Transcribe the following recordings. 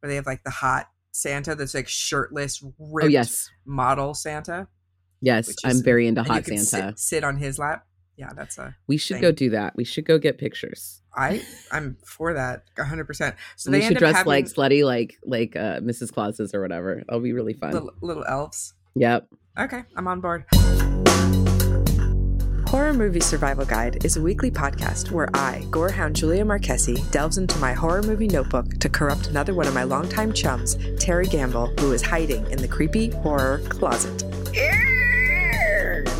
where they have like the hot Santa that's like shirtless, ripped Oh yes, model Santa. yes, Which I'm very into hot Santa. Sit, sit on his lap. Yeah, that's a. we should thing. go do that. We should go get pictures. I I'm for that 100. percent So we they should end up dress having like slutty, like like uh, Mrs. Clauses or whatever. That'll be really fun. little, little elves. Yep. Okay, I'm on board. Horror Movie Survival Guide is a weekly podcast where I, gorehound Julia Marquesi, delves into my horror movie notebook to corrupt another one of my longtime chums, Terry Gamble, who is hiding in the creepy horror closet.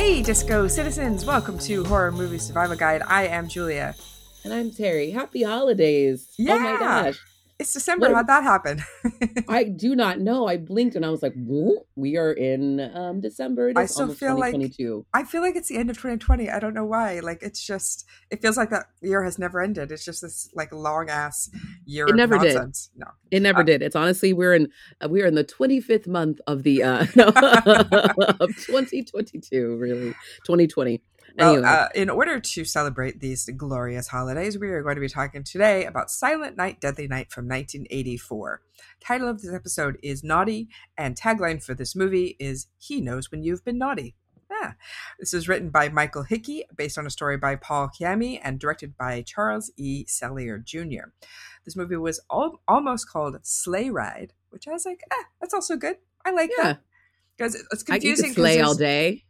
Hey, Disco citizens! Welcome to Horror Movie Survival Guide. I am Julia. And I'm Terry. Happy holidays. Oh Yeah. my gosh. It's December. What- How'd that happen? I do not know. I blinked and I was like, we are in um December. It is I still feel like- I feel like it's the end of 2020. I don't know why. Like it's just, it feels like that year has never ended. It's just this like long ass year. It of never did. No. It never Uh, did. It's honestly we're in uh, we are in the 25th month of the uh no, of 2022, really. 2020. Well, uh, in order to celebrate these glorious holidays, we are going to be talking today about Silent Night, Deadly Night from 1984. Title of this episode is Naughty, and tagline for this movie is He Knows When You've Been Naughty. Yeah. This is written by Michael Hickey, based on a story by Paul Caimi, and directed by Charles E. Sellier Jr. This movie was al- almost called Sleigh Ride, which I was like, eh, that's also good. I like yeah. that. Because it's confusing. I confusing. sleigh all day.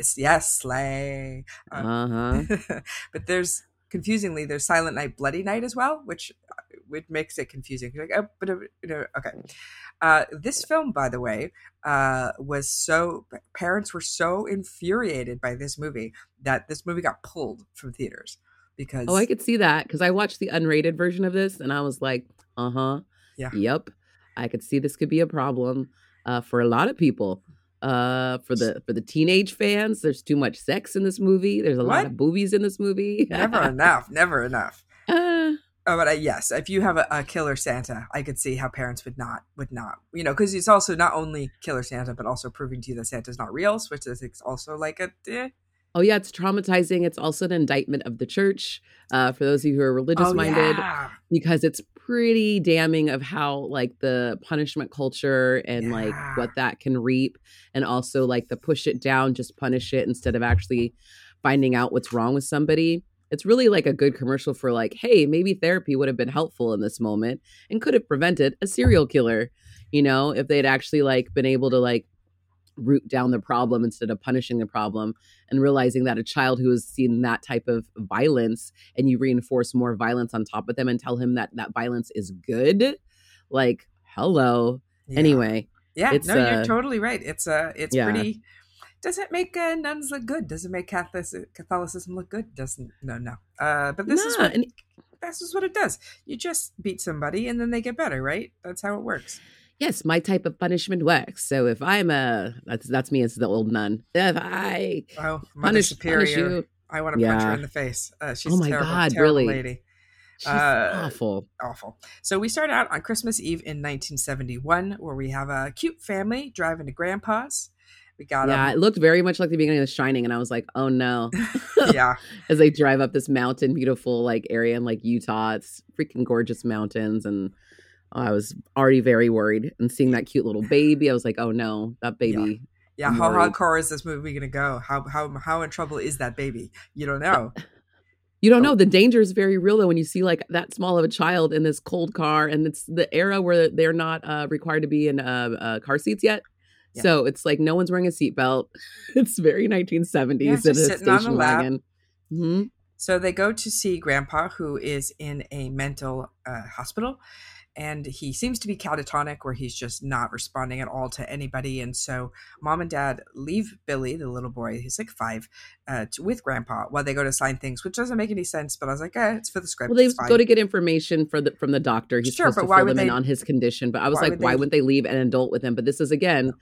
It's, yes, sleigh. Uh, Uh-huh. but there's confusingly there's Silent Night, Bloody Night as well, which which makes it confusing. You're like, oh, but uh, you know, okay. Uh, this film, by the way, uh, was so parents were so infuriated by this movie that this movie got pulled from theaters because Oh, I could see that because I watched the unrated version of this and I was like, uh huh. Yeah. Yep. I could see this could be a problem uh, for a lot of people. Uh, for the for the teenage fans, there's too much sex in this movie. There's a lot of boobies in this movie. never enough, never enough. Uh, Oh, but uh, yes, if you have a, a killer Santa, I could see how parents would not would not, you know, because it's also not only killer Santa, but also proving to you that Santa's not real, which is it's also like a. Eh. oh yeah, it's traumatizing. It's also an indictment of the church. Uh, for those of you who are religious Oh, minded, yeah. because it's pretty damning of how like the punishment culture and like what that can reap and also like the push it down just punish it instead of actually finding out what's wrong with somebody. It's really like a good commercial for like hey maybe therapy would have been helpful in this moment and could have prevented a serial killer you know if they'd actually like been able to like root down the problem instead of punishing the problem and realizing that a child who has seen that type of violence and you reinforce more violence on top of them and tell him that that violence is good like hello Yeah. anyway yeah, it's, no, you're uh, totally right. It's uh, it's yeah. pretty. Does it make uh, nuns look good? Does it make Catholic Catholicism look good? Doesn't no no. Uh, but this is what and this is what it does. You just beat somebody and then they get better, right? That's how it works. Yes my type of punishment works so if i'm a that's that's me as the old nun if i Oh, punish, Superior. punish you I want to punch her in the face. Uh, she's Oh my terrible, God, terrible really? lady. she's Uh, awful Awful. So we start out on Christmas Eve in 1971, where we have a cute family driving to Grandpa's. We got yeah yeah, it looked very much like the beginning of the shining and i was like oh no yeah, as they drive up this mountain beautiful like area in like utah it's freaking gorgeous mountains and i was already very worried and seeing that cute little baby i was like oh no that baby yeah. I'm How worried. hardcore is this movie gonna go? How how how in trouble is that baby? You don't know. You don't know. The danger is very real though when you see like that small of a child in this cold car, and it's the era where they're not uh, required to be in uh, uh, car seats yet. Yeah. So it's like no one's wearing a seatbelt. It's very 1970s Yeah, in a sitting on the station wagon. hmm So they go to see Grandpa, who is in a mental uh, hospital, and he seems to be catatonic where he's just not responding at all to anybody and so mom and dad leave billy the little boy he's like five uh, to, with grandpa while they go to sign things which doesn't make any sense but i was like eh, it's for the script well they go to get information for the from the doctor he's Sure, supposed but to why fill would them in they- on his condition but i was why like would why they- would they leave an adult with him? But this is again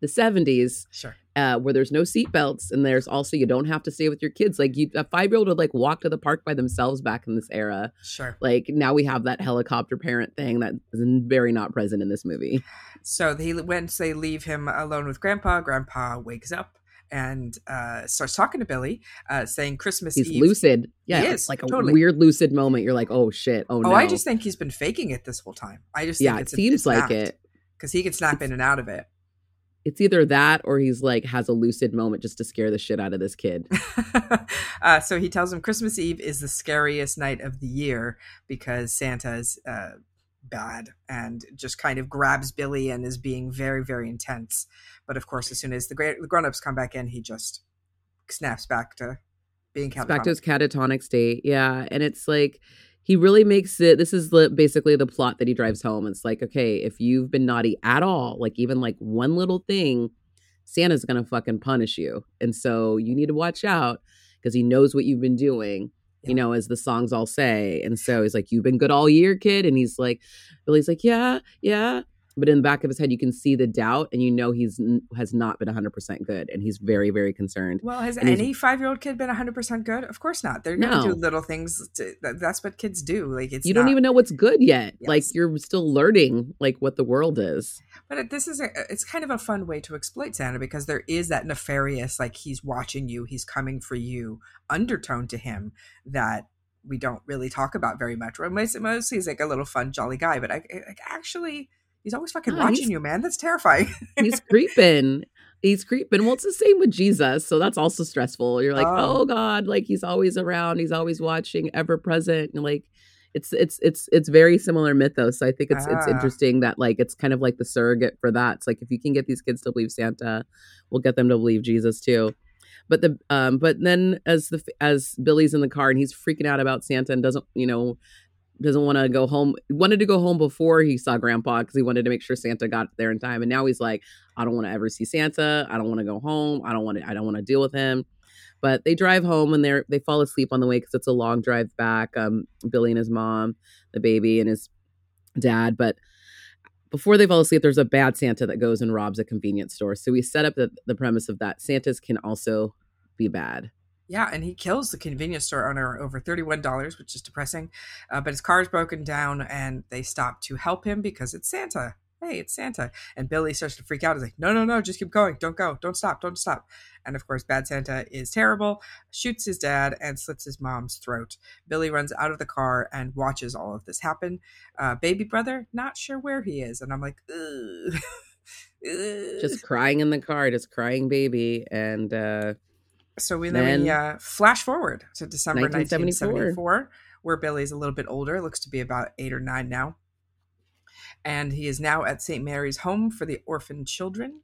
the 70s sure uh, where there's no seatbelts and there's also you don't have to stay with your kids. Like you a five year old would like walk to the park by themselves back in this era. Sure. Like now we have that helicopter parent thing that is very not present in this movie. So they once they leave him alone with Grandpa, Grandpa wakes up and uh, starts talking to Billy, uh, saying Christmas he's Eve. lucid. Yeah He it's is, like a totally. weird lucid moment. You're like oh shit. Oh, no Oh, no. I just think he's been faking it this whole time. I just yeah think it it's seems like it. because he can snap in and out of it. It's either that or he's like has a lucid moment just to scare the shit out of this kid uh, so he tells him Christmas Eve is the scariest night of the year because Santa's uh, bad and just kind of grabs Billy and is being very, very intense. But of course, as soon as the, gra- the grown ups come back in, he just snaps back to being It's back to his catatonic state. Yeah. And it's like, he really makes it. This is the, basically the plot that he drives home. It's like, okay, if you've been naughty at all, like even like one little thing, Santa's to fucking punish you. And so you need to watch out because he knows what you've been doing, Yeah. you know, as the songs all say. And so he's like, You've been good all year, kid. And he's like, Billy's like, Yeah, yeah. But in the back of his head, you can see the doubt, and you know he's has not been 100% good, and he's very, very concerned. Well, has And any five year old kid been 100% good? Of course not. They're going to No. do little things. To, that's what kids do. Like, it's you don't even know what's good yet. Like you're still learning like what the world is. But it- this is a, it's kind of a fun way to exploit Santa because there is that nefarious, like he's watching you, he's coming for you undertone to him that we don't really talk about very much. Or mostly, mostly he's like a little fun, jolly guy, but I, I like, actually he's always fucking watching you, man. That's terrifying. He's creeping. He's creeping. Well, it's the same with Jesus, so that's also stressful. You're like, Oh. oh, God, like he's always around, he's always watching, ever present, and like it's it's it's it's very similar mythos. So I think it's it's Ah. interesting that like it's kind of like the surrogate for that. It's like if you can get these kids to believe Santa, we'll get them to believe Jesus too. But the um but then as the as Billy's in the car and he's freaking out about Santa and doesn't you know doesn't want to go home wanted to go home before he saw grandpa because he wanted to make sure santa got there in time and now he's like i don't want to ever see santa i don't want to go home i don't want to i don't want to deal with him. But they drive home and they're they fall asleep on the way because it's a long drive back um billy and his mom the baby and his dad but before they fall asleep there's a bad santa that goes and robs a convenience store so we set up the, the premise of that santas can also be bad Yeah, and he kills the convenience store owner over $31, which is depressing. Uh, but his car is broken down and they stop to help him because it's Santa. Hey, it's Santa. And Billy starts to freak out. He's like, no, no, no, just keep going. Don't go. Don't stop. Don't stop. And of course, Bad Santa is terrible, shoots his dad, and slits his mom's throat. Billy runs out of the car and watches all of this happen. Uh, baby brother, not sure where he is. And I'm like, Ugh. Just crying in the car just crying baby and uh So we then we uh, flash forward to December 1974. 1974, where Billy's a little bit older, looks to be about eight or nine now, and he is now at St. Mary's Home for the Orphan Children,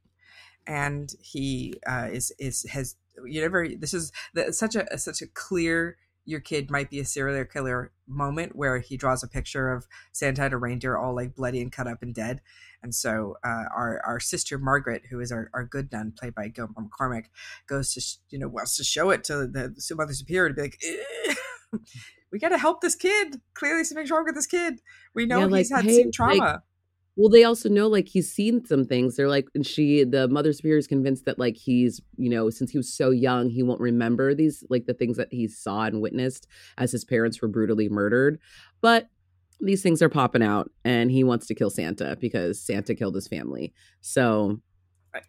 and he uh, is is has you never this is the, such a such a clear your kid might be a serial killer moment where he draws a picture of Santa and a reindeer all like bloody and cut up and dead. And so uh, our our sister Margaret, who is our, our good nun, played by Gilmer McCormick, goes to sh- you know wants to show it to the, the mother superior to be like, "Eh, we got to help this kid. Clearly, something's wrong with this kid. We know Yeah, he's like, had hey, some trauma. like, Well, they also know like he's seen some things. They're like, and she, the mother superior, is convinced that like he's, you know, since he was so young, he won't remember these like the things that he saw and witnessed as his parents were brutally murdered. But these things are popping out, and he wants to kill Santa because Santa killed his family. So,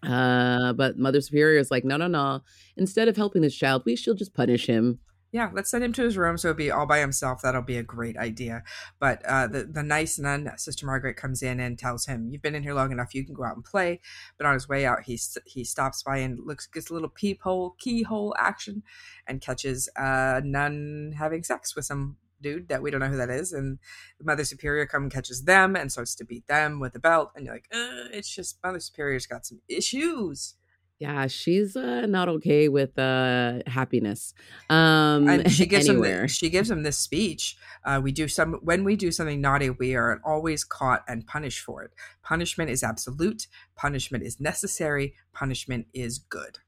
uh, but mother superior is like, no, no, no. Instead of helping this child, we should just punish him. Yeah, let's send him to his room so he'll be all by himself. That'll be a great idea. But uh, the the nice nun, Sister Margaret, comes in and tells him, "You've been in here long enough. You can go out and play." But on his way out, he he stops by and looks gets a little peephole keyhole action, and catches a nun having sex with some dude that we don't know who that is. And the Mother Superior come and catches them and starts to beat them with a belt. And you're like, it's just Mother Superior's got some issues. Yeah, she's uh, not okay with uh, happiness. Um, and she gives anywhere. him the, she gives him this speech. Uh, we do some when we do something naughty, we are always caught and punished for it. Punishment is absolute. Punishment is necessary. Punishment is good.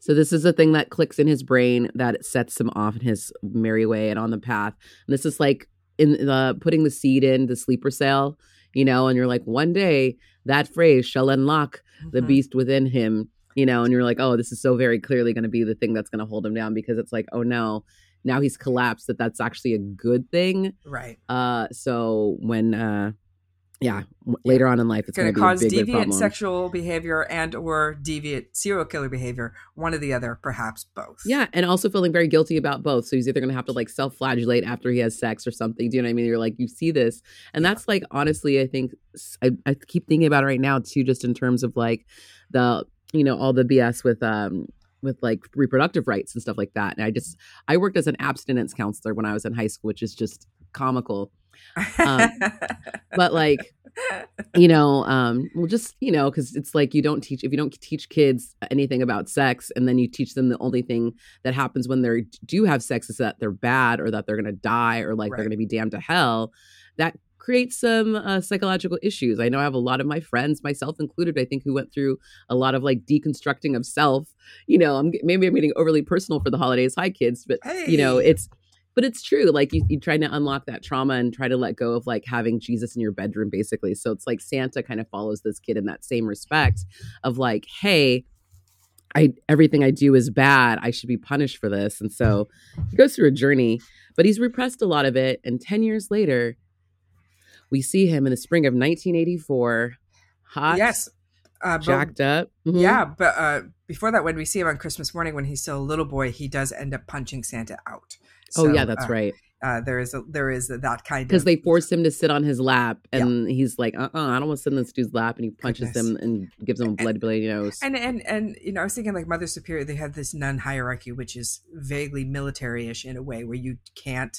So this is the thing that clicks in his brain that sets him off in his merry way and on the path. And this is like in the putting the seed in the sleeper cell, you know, and you're like, one day that phrase shall unlock the Mhm. beast within him, you know, and you're like, oh, this is so very clearly going to be the thing that's going to hold him down because it's like, oh no, now he's collapsed. That that's actually a good thing. Right. Uh, so when uh, yeah, w- later on in life, it's going to cause be a big, big deviant problem. sexual behavior and or deviant serial killer behavior. One or the other, perhaps both. Yeah, and also feeling very guilty about both. So he's either going to have to like self-flagellate after he has sex or something. Do you know what I mean? You're like, you see this, and that's like honestly, I think I, I keep thinking about it right now too, just in terms of like the you know all the BS with um with like reproductive rights and stuff like that. And I just I worked as an abstinence counselor when I was in high school, which is just comical. Um, But like you know um well just you know because it's like you don't teach if you don't teach kids anything about sex and then you teach them the only thing that happens when they do have sex is that they're bad or that they're gonna die or like Right. they're gonna be damned to hell that creates some uh, psychological issues. I know i have a lot of my friends myself included i think who went through a lot of like deconstructing of self. You know i'm maybe i'm getting overly personal for the holidays. Hi kids but you know it's but it's true like you, you try to unlock that trauma and try to let go of like having jesus in your bedroom basically. So it's like santa kind of follows this kid in that same respect of like hey i everything i do is bad. I should be punished for this. And so he goes through a journey but he's repressed a lot of it and 10 years later we see him in the spring of 1984 hot yes. Uh, but- jacked up Mhm. Yeah, but uh, before that, when we see him on Christmas morning, when he's still a little boy, he does end up punching Santa out. oh yeah that's uh, right Uh, there is a, there is that kind of because they force him to sit on his lap Yeah. and he's like uh-uh i don't want to sit on this dude's lap and he punches Goodness. him and gives him a blood bloody nose And and and you know, I was thinking like Mother Superior, they have this nun hierarchy, which is vaguely military-ish in a way, where you can't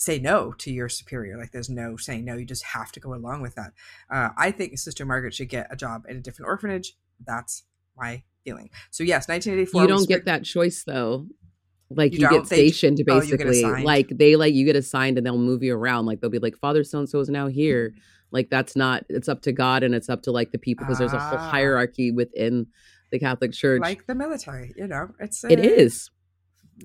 say no to your superior. Like there's no saying no; you just have to go along with that. Uh, I think Sister Margaret should get a job in a different orphanage. That's my feeling. So yes, 1984. you don't get that choice though like You you, get They- stationed oh, get basically assigned? like they like you get assigned and they'll move you around like they'll be like father so and so is now here like that's not it's up to god and it's up to like the people because there's a whole Ah. hierarchy within the catholic church like the military. You know, it's it is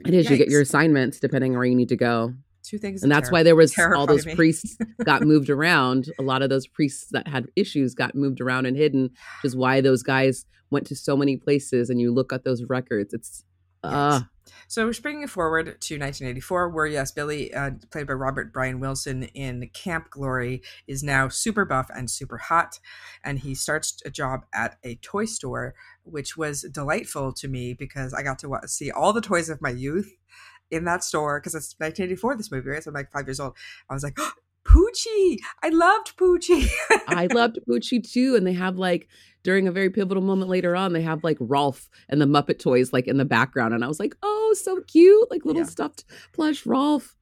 it is you get your assignments depending on where you need to go two things, and that's why there was all those me. priests got moved around. A lot of those priests that had issues got moved around and hidden which is why those guys went to so many places and you look at those records it's uh. So we're springing forward to 1984, where yes, Billy, uh, played by Robert Brian Wilson in Camp Glory, is now super buff and super hot, and he starts a job at a toy store, which was delightful to me because I got to see all the toys of my youth in that store because it's 1984. This movie, right? So I'm like five years old. I was like, Poochie! I loved Poochie. I loved Gucci too, and they have like during a very pivotal moment later on, they have like Rowlf and the Muppet toys like in the background, and I was like, oh, so cute, like little Yeah. stuffed plush Rowlf.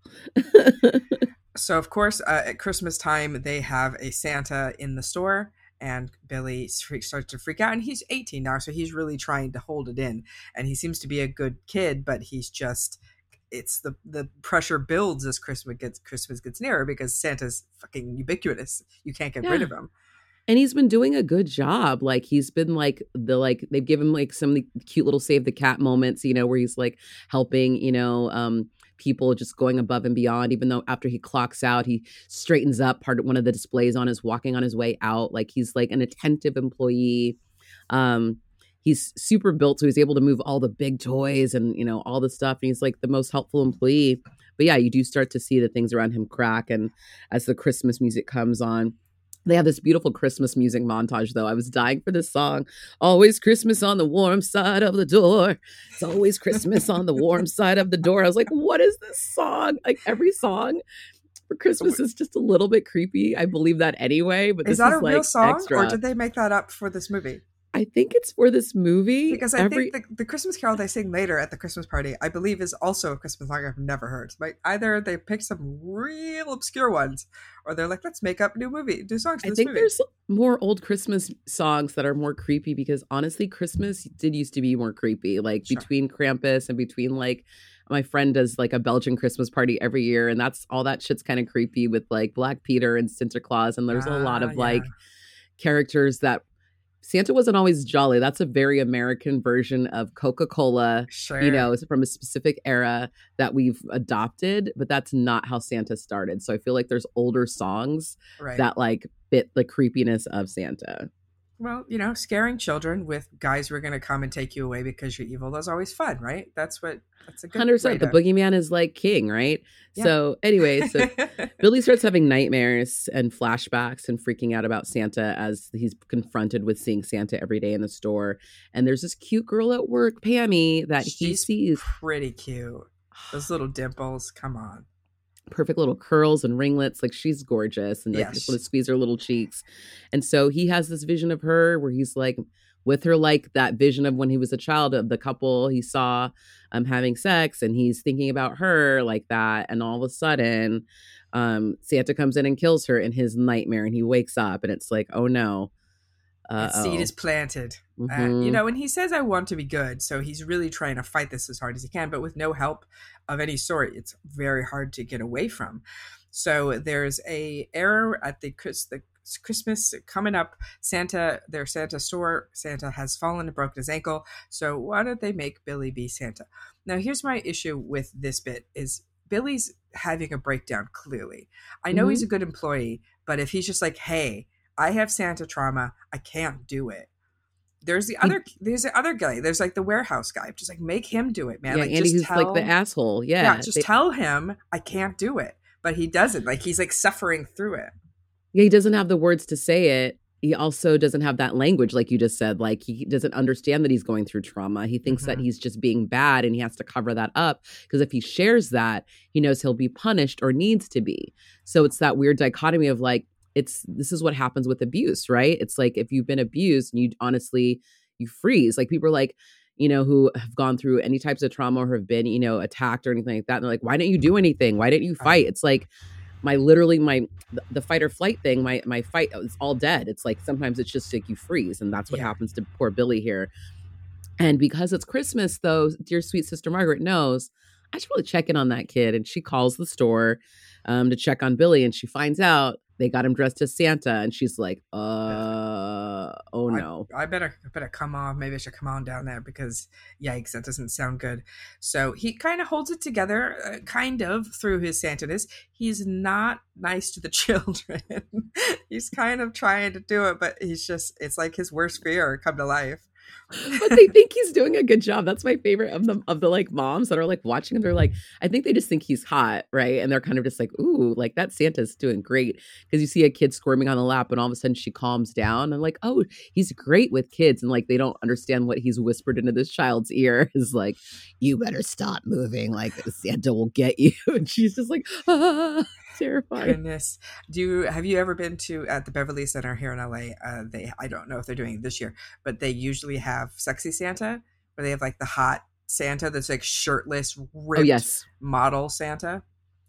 so of course uh, at christmas time they have a santa in the store and billy starts to freak out and he's 18 now so he's really trying to hold it in and he seems to be a good kid but he's just it's the the pressure builds as christmas gets christmas gets nearer because santa's fucking ubiquitous. You can't get rid of him. And he's been doing a good job. Like he's been like the like they've given him like some of the cute little save the cat moments, you know, where he's like helping, you know, um people just going above and beyond even though after he clocks out he straightens up part of one of the displays on his walking on his way out. Like he's like an attentive employee. Um he's super built so he's able to move all the big toys and you know all the stuff and he's like the most helpful employee but yeah you do start to see the things around him crack and as the christmas music comes on they have this beautiful Christmas music montage, though. I was dying for this song. Always Christmas on the warm side of the door. It's always Christmas on the warm side of the door. I was like, what is this song? Like every song for Christmas is just a little bit creepy. I believe that anyway, but this is that is a real like song extra. or did they make that up for this movie I think it's for this movie Because I Every- think the, the Christmas Carol they sing later at the Christmas party, I believe, is also a Christmas song I've never heard. Like either they pick some real obscure ones, or they're like, let's make up new movie, new songs for I think movie. there's more old Christmas songs that are more creepy because honestly, Christmas did used to be more creepy. Like Sure. between Krampus and between like my friend does like a Belgian Christmas party every year, and that's all that shit's kind of creepy with like Black Peter and Santa Claus, and there's a lot Ah, of like characters that Santa wasn't always jolly. That's a very American version of Coca Cola. Sure. You know, it's from a specific era that we've adopted, but that's not how Santa started. So I feel like there's older songs right. that like fit the creepiness of Santa. Well, you know, scaring children with guys who are going to come and take you away because you're evil. That's always fun, right? That's what. That's a good. Hundred way percent. The to- boogeyman is like king, right? Yeah. So anyway, so Billy starts having nightmares and flashbacks and freaking out about Santa as he's confronted with seeing Santa every day in the store. And there's this cute girl at work, Pammy, that he sees. pretty cute. Those little dimples. Come on. Perfect little curls and ringlets. Like she's gorgeous and like Yes. just want to squeeze her little cheeks. And so he has this vision of her where he's like with her like that vision of when he was a child of the couple he saw um having sex and he's thinking about her like that and all of a sudden um Santa comes in and kills her in his nightmare and he wakes up and it's like oh no That seed is planted. Uh, Mm-hmm. you know, and he says, I want to be good. So he's really trying to fight this as hard as he can, but with no help of any sort, it's very hard to get away from. So there's a error at the, Chris, the Christmas coming up. Santa, their Santa store, Santa has fallen and broken his ankle. So why don't they make Billy be Santa? Now, here's my issue with this bit is Billy's having a breakdown clearly. I know Mhm. he's a good employee, but if he's just like, hey, I have Santa trauma, I can't do it. There's the other there's the other guy. There's like the warehouse guy. Just like make him do it, man. yeah, like Andy just who's like the tell- asshole. Yeah. Yeah, just they- tell him I can't do it. But he doesn't. Like he's like suffering through it. Yeah, he doesn't have the words to say it. He also doesn't have that language, like you just said. Like he doesn't understand that he's going through trauma. He thinks that Mhm. he's just being bad and he has to cover that up because if he shares that, he knows he'll be punished or needs to be. So it's that weird dichotomy of like, it's this is what happens with abuse, right? It's like if you've been abused and you honestly, you freeze. Like people are like, you know, who have gone through any types of trauma or have been, you know, attacked or anything like that. And they're like, why didn't you do anything? Why didn't you fight? It's like, my literally my the- fight or flight thing my my fight is all dead it's like sometimes it's just like you freeze and that's what Yeah. happens to poor billy here and because it's christmas though dear sweet sister margaret knows i should really check in on that kid and she calls the store um, to check on billy and she finds out they got him dressed as santa and she's like uh oh no I better I better come off. Maybe I should come on down there because yikes, that doesn't sound good. So he kind of holds it together, uh, kind of through his Santaness. He's not nice to the children. he's kind of trying to do it, but he's just it's like his worst fear come to life. But they think he's doing a good job. That's my favorite of the of the like moms that are like watching him. They're like, I think they just think he's hot, right? And they're kind of just like, ooh, like that Santa's doing great because you see a kid squirming on the lap, and all of a sudden she calms down. And like, oh, he's great with kids, and like they don't understand what he's whispered into this child's ear is like, you better stop moving, like Santa will get you. And she's just like, ah, terrified. Goodness, do you have you ever been to at the Beverly Center here in LA? Uh, they I don't know if they're doing it this year, but they usually have sexy Santa, where they have like the hot Santa that's like shirtless, ripped Oh yes, model Santa.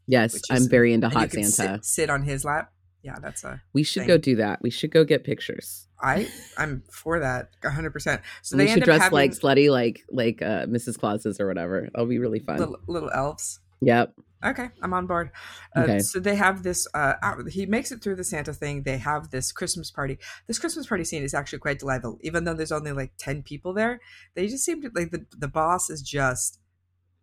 yes, Which I'm very into hot Santa. Sit, sit on his lap. Yeah, that's a we should thing. go do that. We should go get pictures. I I'm for that 100. percent So they we end should up dress having like slutty, like like uh, Mrs. Claus's or whatever. That'll be really fun. little, little elves. Yep. Okay, I'm on board. Uh, Okay. So they have this. Uh, he makes it through the Santa thing. They have this Christmas party. This Christmas party scene is actually quite delightful, even though there's only like ten people there. They just seem to like the the boss is just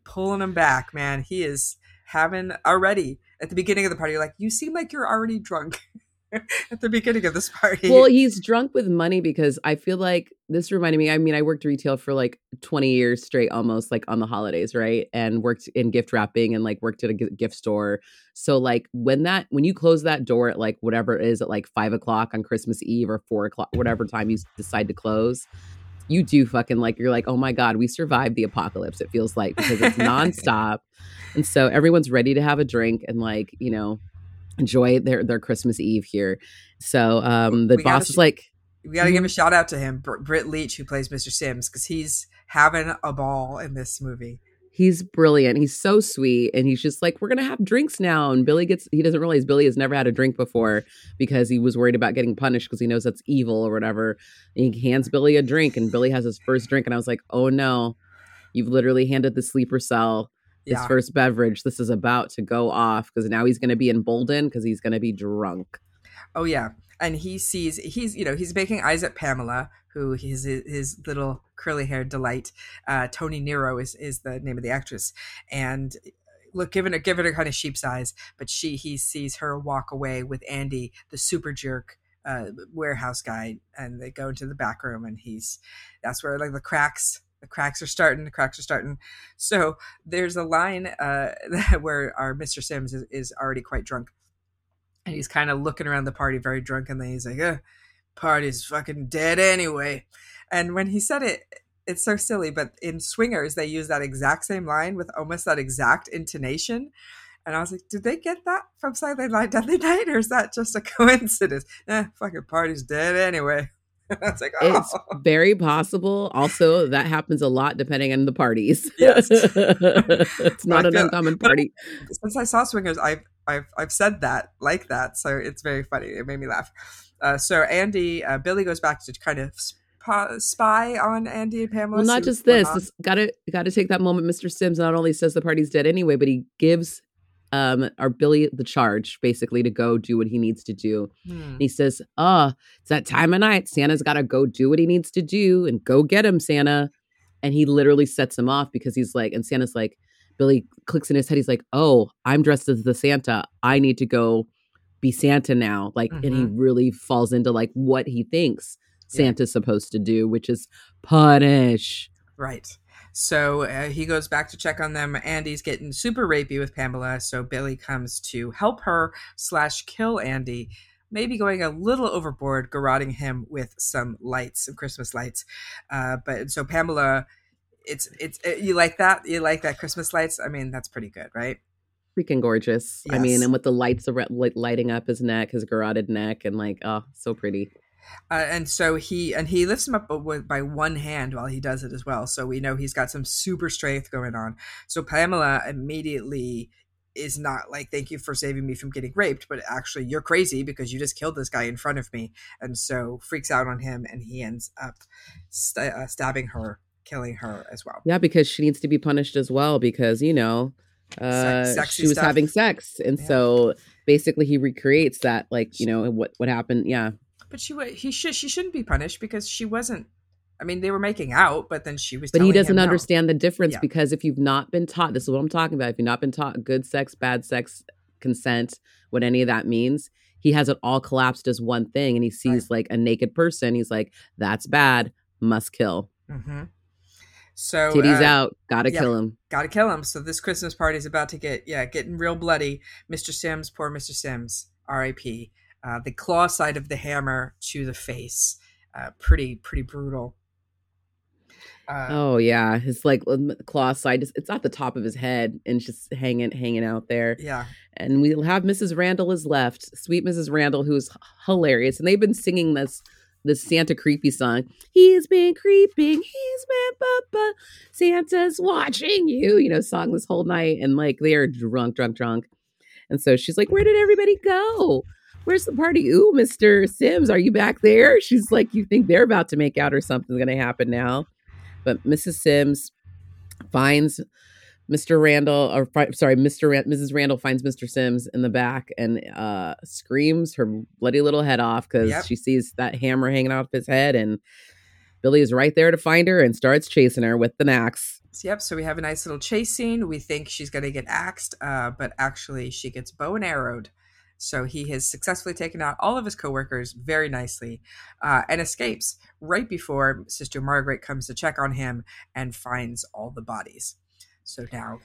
pulling him back. Man, he is having already at the beginning of the party. Like you seem like you're already drunk at the beginning of this party. Well, he's drunk with money because I feel like this reminded me. I mean, I worked retail for like 20 years straight, almost like on the holidays, right? And worked in gift wrapping and like worked at a gift store. So, like, when that, when you close that door at like whatever it is at like five o'clock on Christmas Eve or four o'clock, whatever time you decide to close, you do fucking like, you're like, oh my God, we survived the apocalypse. It feels like because it's nonstop. and so everyone's ready to have a drink and like, you know, enjoy their their Christmas Eve here. So um the We boss is sh- like, We got to give a Mhm. shout out to him, Br- Britt Leach, who plays Mr. Sims, because he's having a ball in this movie. He's brilliant. He's so sweet. And he's just like, we're going to have drinks now. And Billy gets, he doesn't realize Billy has never had a drink before because he was worried about getting punished because he knows that's evil or whatever. And he hands Billy a drink and Billy has his first drink. And I was like, oh no, you've literally handed the sleeper cell his Yeah. first beverage. This is about to go off because now he's going to be emboldened because he's going to be drunk. Oh yeah, and he sees he's you know he's making eyes at Pamela, who his his little curly haired delight. Uh, Toni Nero is is the name of the actress, and look, giving her giving her kind of sheep's eyes, but she he sees her walk away with Andy, the super jerk. Uh, warehouse guy, and they go into the back room, and he's that's where like the cracks the cracks are starting the cracks are starting so there's a line uh where our mr sims is, is already quite drunk and he's kind of looking around the party very drunkenly. He's like, "Party's fucking dead anyway." And when he said it, it's so silly. But in Swingers, they use that exact same line with almost that exact intonation. And I was like, "Did they get that from Silent Night, Deadly Night, or is that just a coincidence?" Eh, fucking party's dead anyway. I was like, "Oh, It's very possible. Also, that happens a lot depending on the parties. Yes. it's not an feel- uncommon party. since I saw Swingers, I've I've I've said that like that, so it's very funny. It made me laugh. Uh, so Andy, uh, Billy goes back to kind of sp- spy on Andy and Pamela. Well, not just this. This gotta gotta take that moment. Mr. Sims not only says the party's dead anyway, but he gives um our Billy the charge basically to go do what he needs to do. Hmm. And he says, "Oh, it's that time of night. Santa's got to go do what he needs to do and go get him, Santa." And he literally sets him off because he's like, and Santa's like, Billy clicks in his head. He's like, "Oh, I'm dressed as the Santa. I need to go be Santa now." Like, and he really falls into like what he thinks Yeah. Santa's supposed to do, which is punish. Right. So uh, he goes back to check on them. Andy's getting super rapey with Pamela, so Billy comes to help her slash kill Andy. Maybe going a little overboard, garroting him with some lights, some Christmas lights. Uh, but so Pamela, it's it's uh, you like that? You like that Christmas lights? I mean, that's pretty good, right? Freaking gorgeous. I mean, and with the lights lighting up his neck, his garroted neck, and like, oh, so pretty. Uh, and so he and he lifts him up by one hand while he does it as well. So we know he's got some super strength going on. So Pamela immediately is not like, "Thank you for saving me from getting raped," but actually, you're crazy because you just killed this guy in front of me, and so freaks out on him, and he ends up st- uh, stabbing her, killing her as well. Yeah, because she needs to be punished as well because you know uh, sexy she was stuff. having sex, and Yeah. so basically he recreates that, like you know what what happened. Yeah, But she wa- he should she shouldn't be punished because she wasn't. I mean, they were making out, but then she was. but he doesn't him no. understand the difference Yeah. because if you've not been taught, this is what I'm talking about. If you've not been taught good sex, bad sex, consent, what any of that means, he has it all collapsed as one thing, and he sees like a naked person. He's like, "That's bad, must kill." hmm So Titties uh, out, gotta yeah. kill him. gotta kill him. So this Christmas party is about to get yeah getting real bloody. Mr. Sims, poor Mr. Sims, R.I.P. Uh, the claw side of the hammer to the face, uh, pretty pretty brutal. Uh, Oh yeah, his like claw side. It's at the top of his head and just hanging hanging out there. Yeah, And we'll have Mrs. Randall is left, sweet Mrs. Randall, who's hilarious, and they've been singing this this Santa creepy song. He's been creeping, he's been papa. Santa's watching you, you know, song this whole night, and like they are drunk, drunk, drunk. And so she's like, "Where did everybody go? Where's the party? Ooh, Mister Sims, are you back there?" She's like, "You think they're about to make out or something's going to happen now?" But Mrs. Sims finds Mr. Randall, or sorry, Mr. Mrs. Randall finds Mr. Sims in the back and uh, screams her bloody little head off because Yep. she sees that hammer hanging off his head, and Billy is right there to find her and starts chasing her with an axe. Yep. So we have a nice little chase scene. We think she's gonna get axed, uh, but actually she gets bow and arrowed. So he has successfully taken out all of his coworkers very nicely, uh, and escapes right before Sister Margaret comes to check on him and finds all the bodies. So now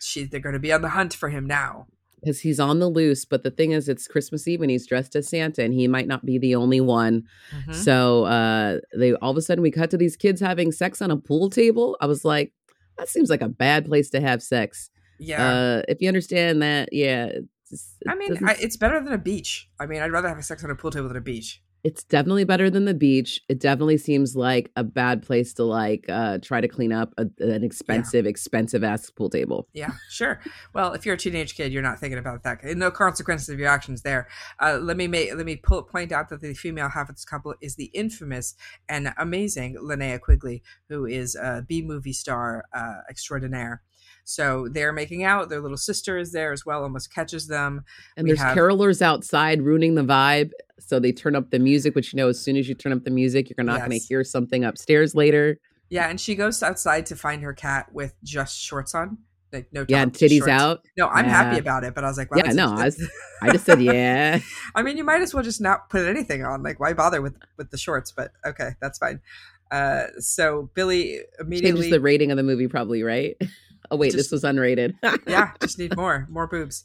she they're going to be on the hunt for him now. Because he's on the loose, but the thing is, it's Christmas Eve and he's dressed as Santa, and he might not be the only one. Mhm. So uh, they all of a sudden we cut to these kids having sex on a pool table. I was like, that seems like a bad place to have sex. Yeah. Uh, if you understand that, yeah. It's, I mean, I, it's better than a beach. I mean, I'd rather have sex on a pool table than a beach. it's definitely better than the beach. It definitely seems like a bad place to like uh try to clean up a, an expensive, yeah. expensive ass pool table. Yeah, sure. Well, if you're a teenage kid, you're not thinking about that. No consequences of your actions there. Uh, let me make let me pull, point out that the female half of this couple is the infamous and amazing Linnea Quigley, who is a B movie star uh, extraordinaire. So they're making out. Their little sister is there as well, almost catches them. And we there's have... carolers outside ruining the vibe. So they turn up the music, which you know, as soon as you turn up the music, you're not yes. going to hear something upstairs later. Yeah, and she goes outside to find her cat with just shorts on. Like no yeah, titties shorts. out. No, I'm yeah. happy about it, but I was like, yeah, no, I, was, I just said yeah. I mean, you might as well just not put anything on. Like, why bother with with the shorts? But okay, that's fine. Uh, so Billy immediately changes the rating of the movie, probably right. Oh wait, just, this was unrated. yeah, just need more, more boobs.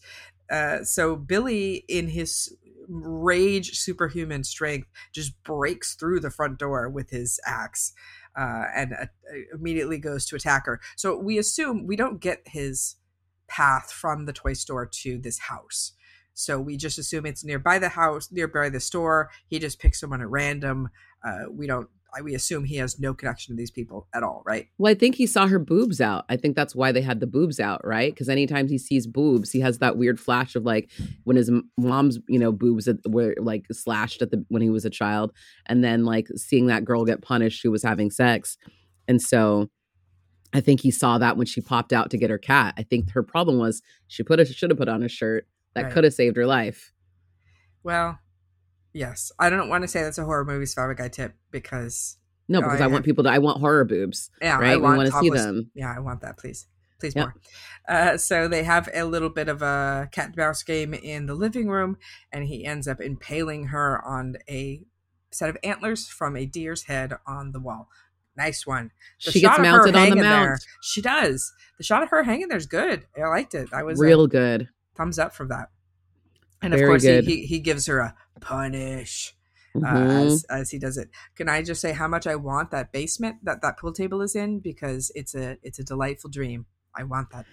Uh, so Billy, in his rage, superhuman strength, just breaks through the front door with his axe. Uh, and uh, immediately goes to attack her. So we assume we don't get his path from the toy store to this house. So we just assume it's nearby the house, nearby the store. He just picks someone at random. Uh, we don't we assume he has no connection to these people at all, right? Well, I think he saw her boobs out. I think that's why they had the boobs out, right? Because anytime he sees boobs, he has that weird flash of like when his mom's, you know, boobs were like slashed at the when he was a child, and then like seeing that girl get punished who was having sex, and so I think he saw that when she popped out to get her cat. I think her problem was she put a should have put on a shirt that right. could have saved her life. Well, Yes, I don't want to say that's a horror movie's Fabric Guy tip because no, because I, I want people to. I want horror boobs. Yeah, right. I want we want to see them. Yeah, I want that. Please, please more. Uh, so they have a little bit of a cat and mouse game in the living room, and he ends up impaling her on a set of antlers from a deer's head on the wall. Nice one. The she gets mounted on the mount. There, she does. The shot of her hanging there is good. I liked it. I was real good. Thumbs up for that. And of course, he, he, he gives her a punish uh, mm-hmm. as as he does it. Can I just say how much I want that basement that that pool table is in because it's a it's a delightful dream. I want that.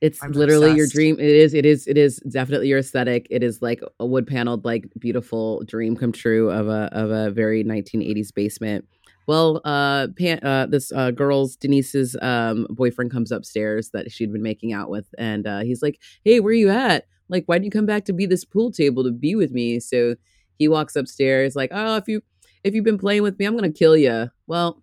It's I'm literally obsessed. your dream. It is. It is. It is definitely your aesthetic. It is like a wood paneled, like beautiful dream come true of a of a very 1980s basement. Well, uh, Pan, uh this uh, girl's Denise's um boyfriend comes upstairs that she'd been making out with, and uh, he's like, "Hey, where are you at?" Like why didn't you come back to be this pool table to be with me? So he walks upstairs like oh if you if you've been playing with me i'm gonna kill you well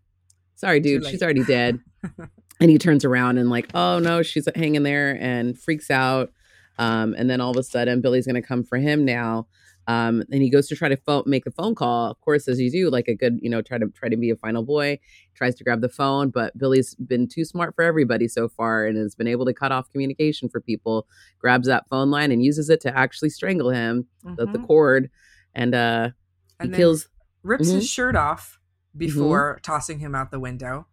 sorry dude she's already dead. And he turns around and like oh no she's hanging there and freaks out. Um, and then all of a sudden billy's gonna come for him now um, and he goes to try to phone, make a phone call. Of course, as you do, like a good, you know, try to try to be a final boy. Tries to grab the phone, but Billy's been too smart for everybody so far, and has been able to cut off communication for people. Grabs that phone line and uses it to actually strangle him, mm-hmm. the, the mm-hmm. cord, and uh, he and kills, rips mm-hmm. his shirt off before mm-hmm. tossing him out the window.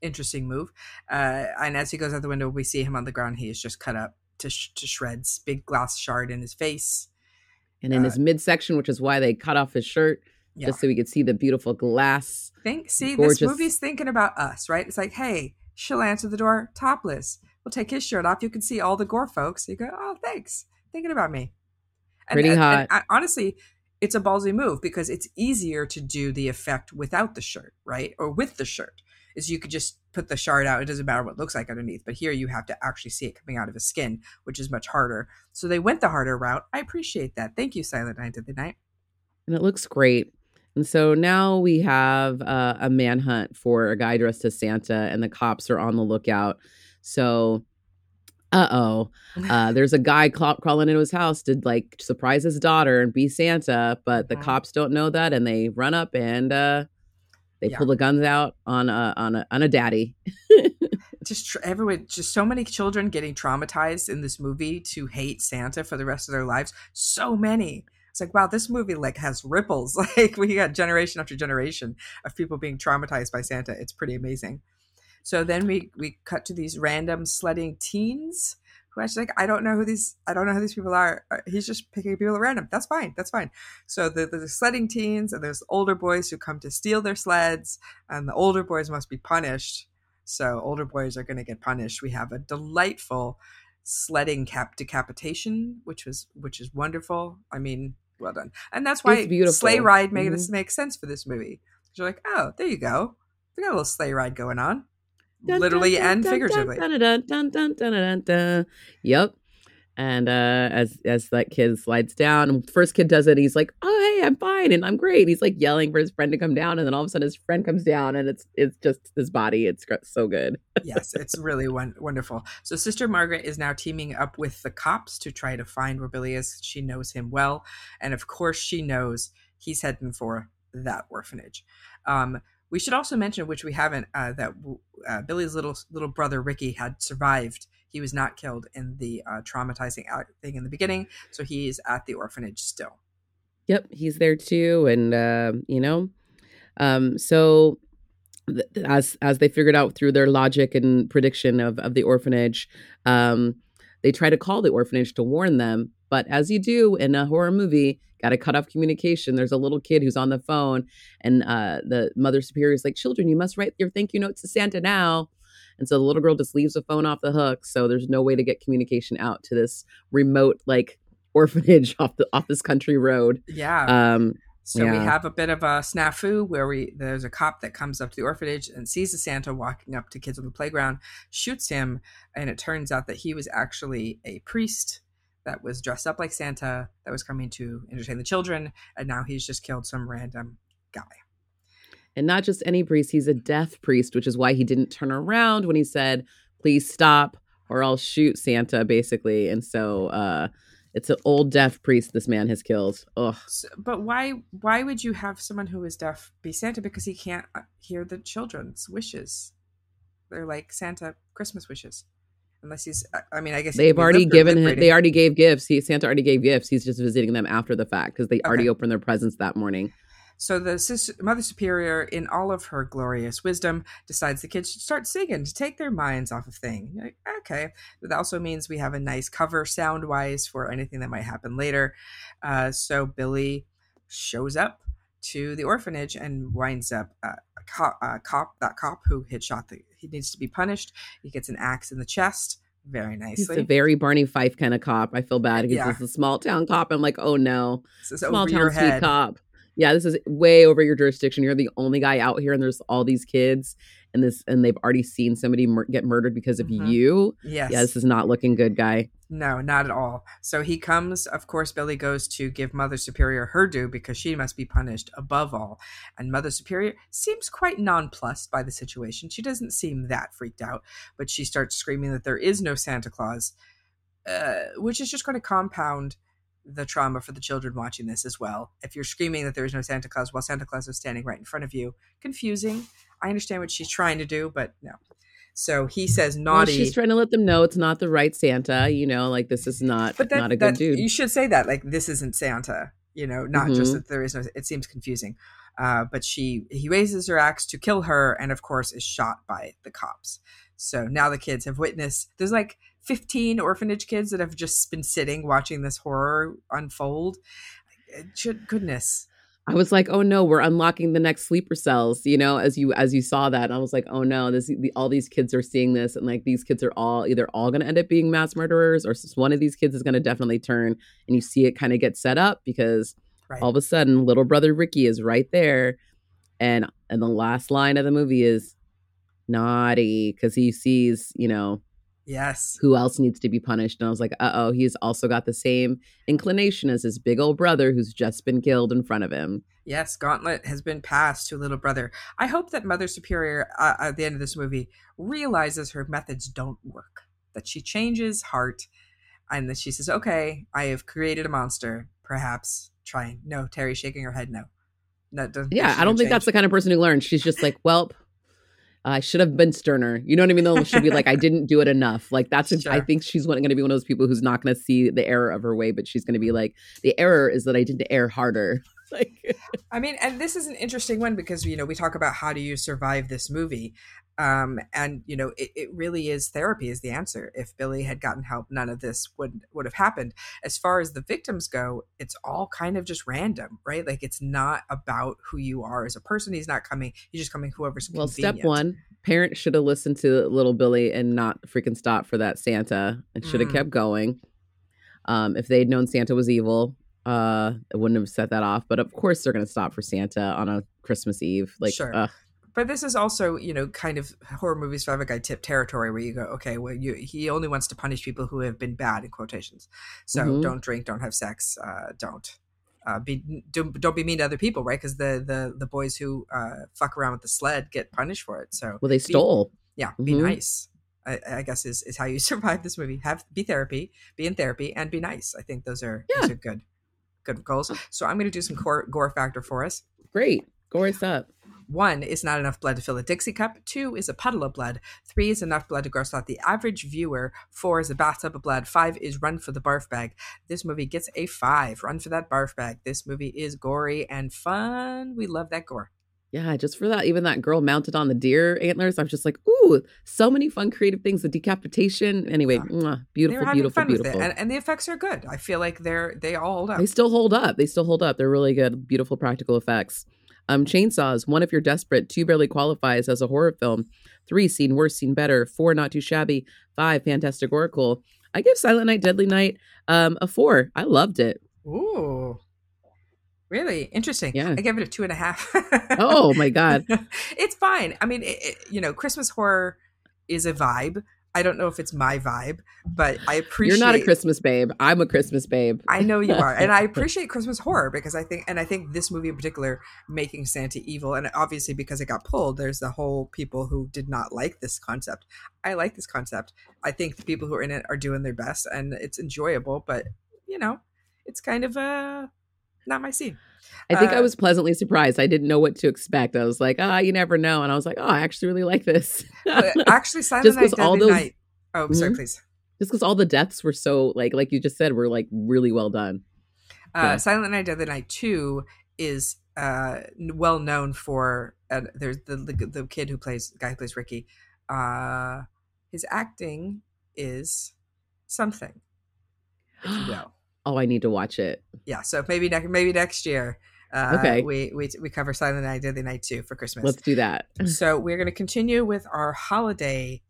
Interesting move. Uh, and as he goes out the window, we see him on the ground. He is just cut up to sh- to shreds. Big glass shard in his face and in uh, his midsection, which is why they cut off his shirt yeah. just so we could see the beautiful glass. Think, see, gorgeous... this movie's thinking about us, right? It's like, hey, she'll answer the door topless. We'll take his shirt off. You can see all the gore folks. You go, oh, thanks, thinking about me. And, Pretty hot. And, and honestly, it's a ballsy move because it's easier to do the effect without the shirt, right? Or with the shirt is you could just put the shard out. It doesn't matter what it looks like underneath, but here you have to actually see it coming out of his skin, which is much harder. So they went the harder route. I appreciate that. Thank you, Silent Night of the Night. And it looks great. And so now we have uh, a manhunt for a guy dressed as Santa, and the cops are on the lookout. So, uh oh, uh, there's a guy cl- crawling into his house to like surprise his daughter and be Santa, but the mm-hmm. cops don't know that, and they run up and uh, they yeah. pull the guns out on a on a on a daddy. just tr- everyone, just so many children getting traumatized in this movie to hate Santa for the rest of their lives. So many. It's like wow, this movie like has ripples. Like we got generation after generation of people being traumatized by Santa. It's pretty amazing. So then we we cut to these random sledding teens who actually like I don't know who these I don't know who these people are. Uh, he's just picking people at random. That's fine. That's fine. So the, the sledding teens and there's older boys who come to steal their sleds, and the older boys must be punished. So older boys are going to get punished. We have a delightful sledding cap decapitation, which was which is wonderful. I mean, well done. And that's why sleigh ride made Mhm. this make sense for this movie. You're like, oh, there you go. We got a little sleigh ride going on, Dun, literally dun, and figuratively. Yep. And uh, as as that kid slides down, first kid does it, he's like, "Oh, hey, I'm fine and I'm great." He's like yelling for his friend to come down, and then all of a sudden his friend comes down, and it's it's just his body. It's so good. yes, it's really won- wonderful. So Sister Margaret is now teaming up with the cops to try to find is. She knows him well, and of course, she knows he's heading for that orphanage. Um, we should also mention, which we haven't, uh, that uh, Billy's little little brother Ricky had survived. He was not killed in the uh, traumatizing thing in the beginning, so he's at the orphanage still. Yep, he's there too, and uh, you know, um, so th- as as they figured out through their logic and prediction of of the orphanage, um, they try to call the orphanage to warn them. But as you do in a horror movie, got to cut off communication. There's a little kid who's on the phone, and uh, the mother superior is like, "Children, you must write your thank you notes to Santa now." And so the little girl just leaves the phone off the hook. So there's no way to get communication out to this remote like orphanage off the off this country road. Yeah. Um, So we have a bit of a snafu where we there's a cop that comes up to the orphanage and sees a Santa walking up to kids on the playground, shoots him, and it turns out that he was actually a priest that was dressed up like Santa that was coming to entertain the children, and now he's just killed some random guy. and not just any priest, he's a death priest, which is why he didn't turn around when he said, "Please stop, or I'll shoot Santa." Basically, and so uh, it's an old deaf priest this man has killed. Ugh. So, but why why would you have someone who is deaf be Santa because he can't uh, hear the children's wishes? They're like Santa Christmas wishes. Unless he's, I- mean, I guess They've already given him. They already gave gifts. He Santa already gave gifts. He's just visiting them after the fact because they already opened their presents that morning. So the sis- Mother Superior, in all of her glorious wisdom, decides the kids should start singing to take their minds off of things. Like, okay, but that also means we have a nice cover sound wise for anything that might happen later. Uh, so Billy shows up to the orphanage and winds up uh, a cop, a cop. That cop who had shot the he needs to be punished. He gets an axe in the chest. Very He's nicely. a very Barney Fife kind of cop. I feel bad because Yeah. he's a small town cop. I'm like, oh no, small town sweet cop. Yeah, this is way over your jurisdiction. You're the only guy out here, and there's all these kids, and this, and they've already seen somebody mur- get murdered because of Mhm. you. Yes. Yeah, this is not looking good, guy. No, not at all. So he comes, of course, Billy goes to give Mother Superior her due because she must be punished above all. And Mother Superior seems quite nonplussed by the situation. She doesn't seem that freaked out, but she starts screaming that there is no Santa Claus, uh, which is just going to compound the trauma for the children watching this as well. If you're screaming that there is no Santa Claus while Santa Claus is standing right in front of you, confusing. I understand what she's trying to do, but no. So he says Well, naughty. she's trying to let them know it's not the right Santa. You know, like this is not but that, not a good dude. You should say that like this isn't Santa. You know, not just Mhm. that there is no. It seems confusing. Uh, but she he raises her axe to kill her, and of course is shot by the cops. So now the kids have witnessed. There's like 15 orphanage kids that have just been sitting watching this horror unfold. Should goodness. I was like, oh no, we're unlocking the next sleeper cells. You know, as you as you saw that, I was like, oh no, this the, all these kids are seeing this, and like these kids are all either all going to end up being mass murderers, or one of these kids is going to definitely turn. And you see it kind of get set up because Right. all of a sudden, little brother Ricky is right there, and and the last line of the movie is naughty because he sees, you know, yes. who else needs to be punished. And I was like, uh oh, he's also got the same inclination as his big old brother who's just been killed in front of him. Yes, Gauntlet has been passed to little brother. I hope that Mother Superior uh, at the end of this movie realizes her methods don't work. That she changes heart, and that she says, "Okay, I have created a monster. Perhaps trying. No, Terry shaking her head. No, that doesn't. Yeah, I don't think that's the kind of person who learns. She's just like, well, I should have been sterner. You know what I mean? Though she'll be like, I didn't do it enough. Like that's. I Sure. think she's going to be one of those people who's not going to see the error of her way, but she's going to be like, the error is that I didn't err harder. like, I mean, and this is an interesting one because you know we talk about how do you survive this movie, um, and you know it, it really is therapy is the answer. If Billy had gotten help, none of this would would have happened. As far as the victims go, it's all kind of just random, right? Like it's not about who you are as a person. He's not coming. He's just coming whoever's well, step one, parents should have listened to little Billy and not freaking stop for that Santa and should have Mm. kept going. Um, if they'd known Santa was evil, uh I wouldn't have set that off but of course they're gonna stop for santa on a christmas eve like Sure. ugh. But this is also, you know, kind of horror movies five guy tip territory where you go, okay, well, you he only wants to punish people who have been bad in quotations. So Mhm. don't drink, don't have sex, uh, don't uh, be don't, don't be mean to other people, right? Because the the the boys who uh, fuck around with the sled get punished for it. So well they be- stole yeah, be Mhm. nice. I, I guess is is how you survive this movie. Have be therapy, be in therapy, and be nice. I think those are those Yeah. are good good goals. So I'm going to do some gore, gore factor for us. great gore us up One is not enough blood to fill a Dixie cup. Two is a puddle of blood. Three is enough blood to gross out the average viewer. Four is a bathtub of blood. Five is run for the barf bag. This movie gets a five. Run for that barf bag. This movie is gory and fun. We love that gore. yeah just for that even that girl mounted on the deer antlers i'm just like ooh so many fun creative things the decapitation anyway Yeah. mwah, beautiful beautiful beautiful and, and the effects are good. I feel like they're they all hold up. They still hold up. They still hold up. They're really good, beautiful practical effects. Um, chainsaws. One, if you're desperate. Two, barely qualifies as a horror film. Three, seen worse, seen better. Four, not too shabby. Five, fantastic oracle. I give Silent Night, Deadly Night um, a four. I loved it. Ooh. Really interesting. Yeah. I give it a two and a half. Oh my god. it's fine. I mean, it, it- you know, Christmas horror is a vibe. I don't know if it's my vibe, but I appreciate. You're not a Christmas babe. I'm a Christmas babe. I know you are, and I appreciate Christmas horror because I think, and I think this movie in particular, making Santa evil, and obviously because it got pulled, there's the whole people who did not like this concept. I like this concept. I think the people who are in it are doing their best, and it's enjoyable. But you know, it's kind of uh not my scene. I think I Uh, was pleasantly surprised. I didn't know what to expect. I was like, ah, you never know. And I was like, oh, I actually really like this. Actually, Silent Just Night, all Deadly those- Night. Oh, sorry, Mhm. please. Just because all the deaths were so like, like you just said, were like really well done. Uh, Yeah. Silent Night, Deadly Night Two is uh, well known for. Uh, there's the, the the kid who plays guy who plays Ricky. Uh, his acting is something, if you will. Oh, I need to watch it. Yeah, so maybe next maybe next year. Uh, Okay. we, we we cover Silent Night, Deadly Night Two for Christmas. Let's do that. so we're going to continue with our holiday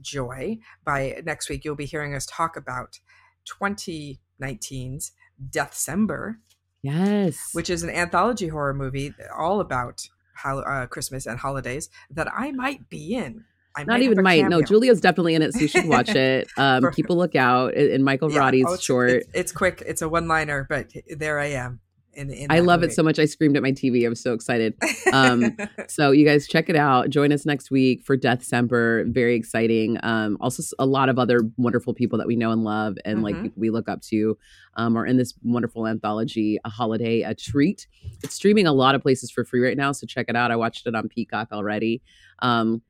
joy. By next week, you'll be hearing us talk about 2019's Deathcember, Yes. which is an anthology horror movie all about uh, Christmas and holidays that I might be in. I not even might. No. Julia's definitely in it, so you should watch it. Um, For- keep a lookout. In Michael Yeah, Roddy's oh, it's, short. It's, it's quick. It's a one-liner, but there I am. In, in I love movie. it so much. I screamed at my TV. I was so excited. Um, So you guys check it out. Join us next week for Deathcember. Very exciting. Um, also a lot of other wonderful people that we know and love and like Mhm. people we look up to um, are in this wonderful anthology, a holiday, a treat. It's streaming a lot of places for free right now, so check it out. I watched it on Peacock already. Um,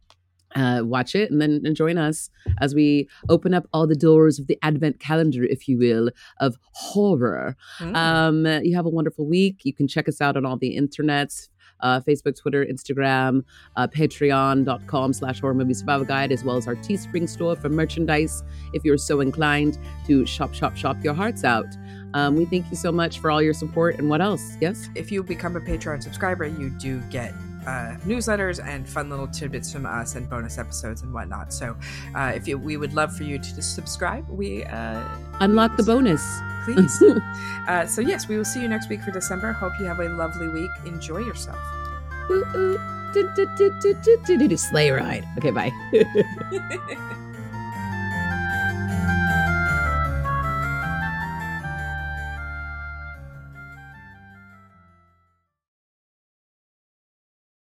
uh, watch it and then join us as we open up all the doors of the advent calendar, if you will, of horror. Mm. Um, you have a wonderful week. You can check us out on all the internets. Uh, Facebook, Twitter, Instagram, uh, patreon.com slash horror movie survival guide, as well as our Teespring store for merchandise if you're so inclined to shop, shop, shop your hearts out. Um, we thank you so much for all your support. And what else? Yes? if you become a Patreon subscriber, you do get uh, newsletters and fun little tidbits from us and bonus episodes and whatnot. So, uh, if you, we would love for you to just subscribe. We uh, Unlock the bonus. please. uh, so yes, we will see you next week for Deathcember. Hope you have a lovely week. Enjoy yourself. Ooh, ooh. Do, do, do, do, do, do, do, do. Sleigh ride. Okay, bye.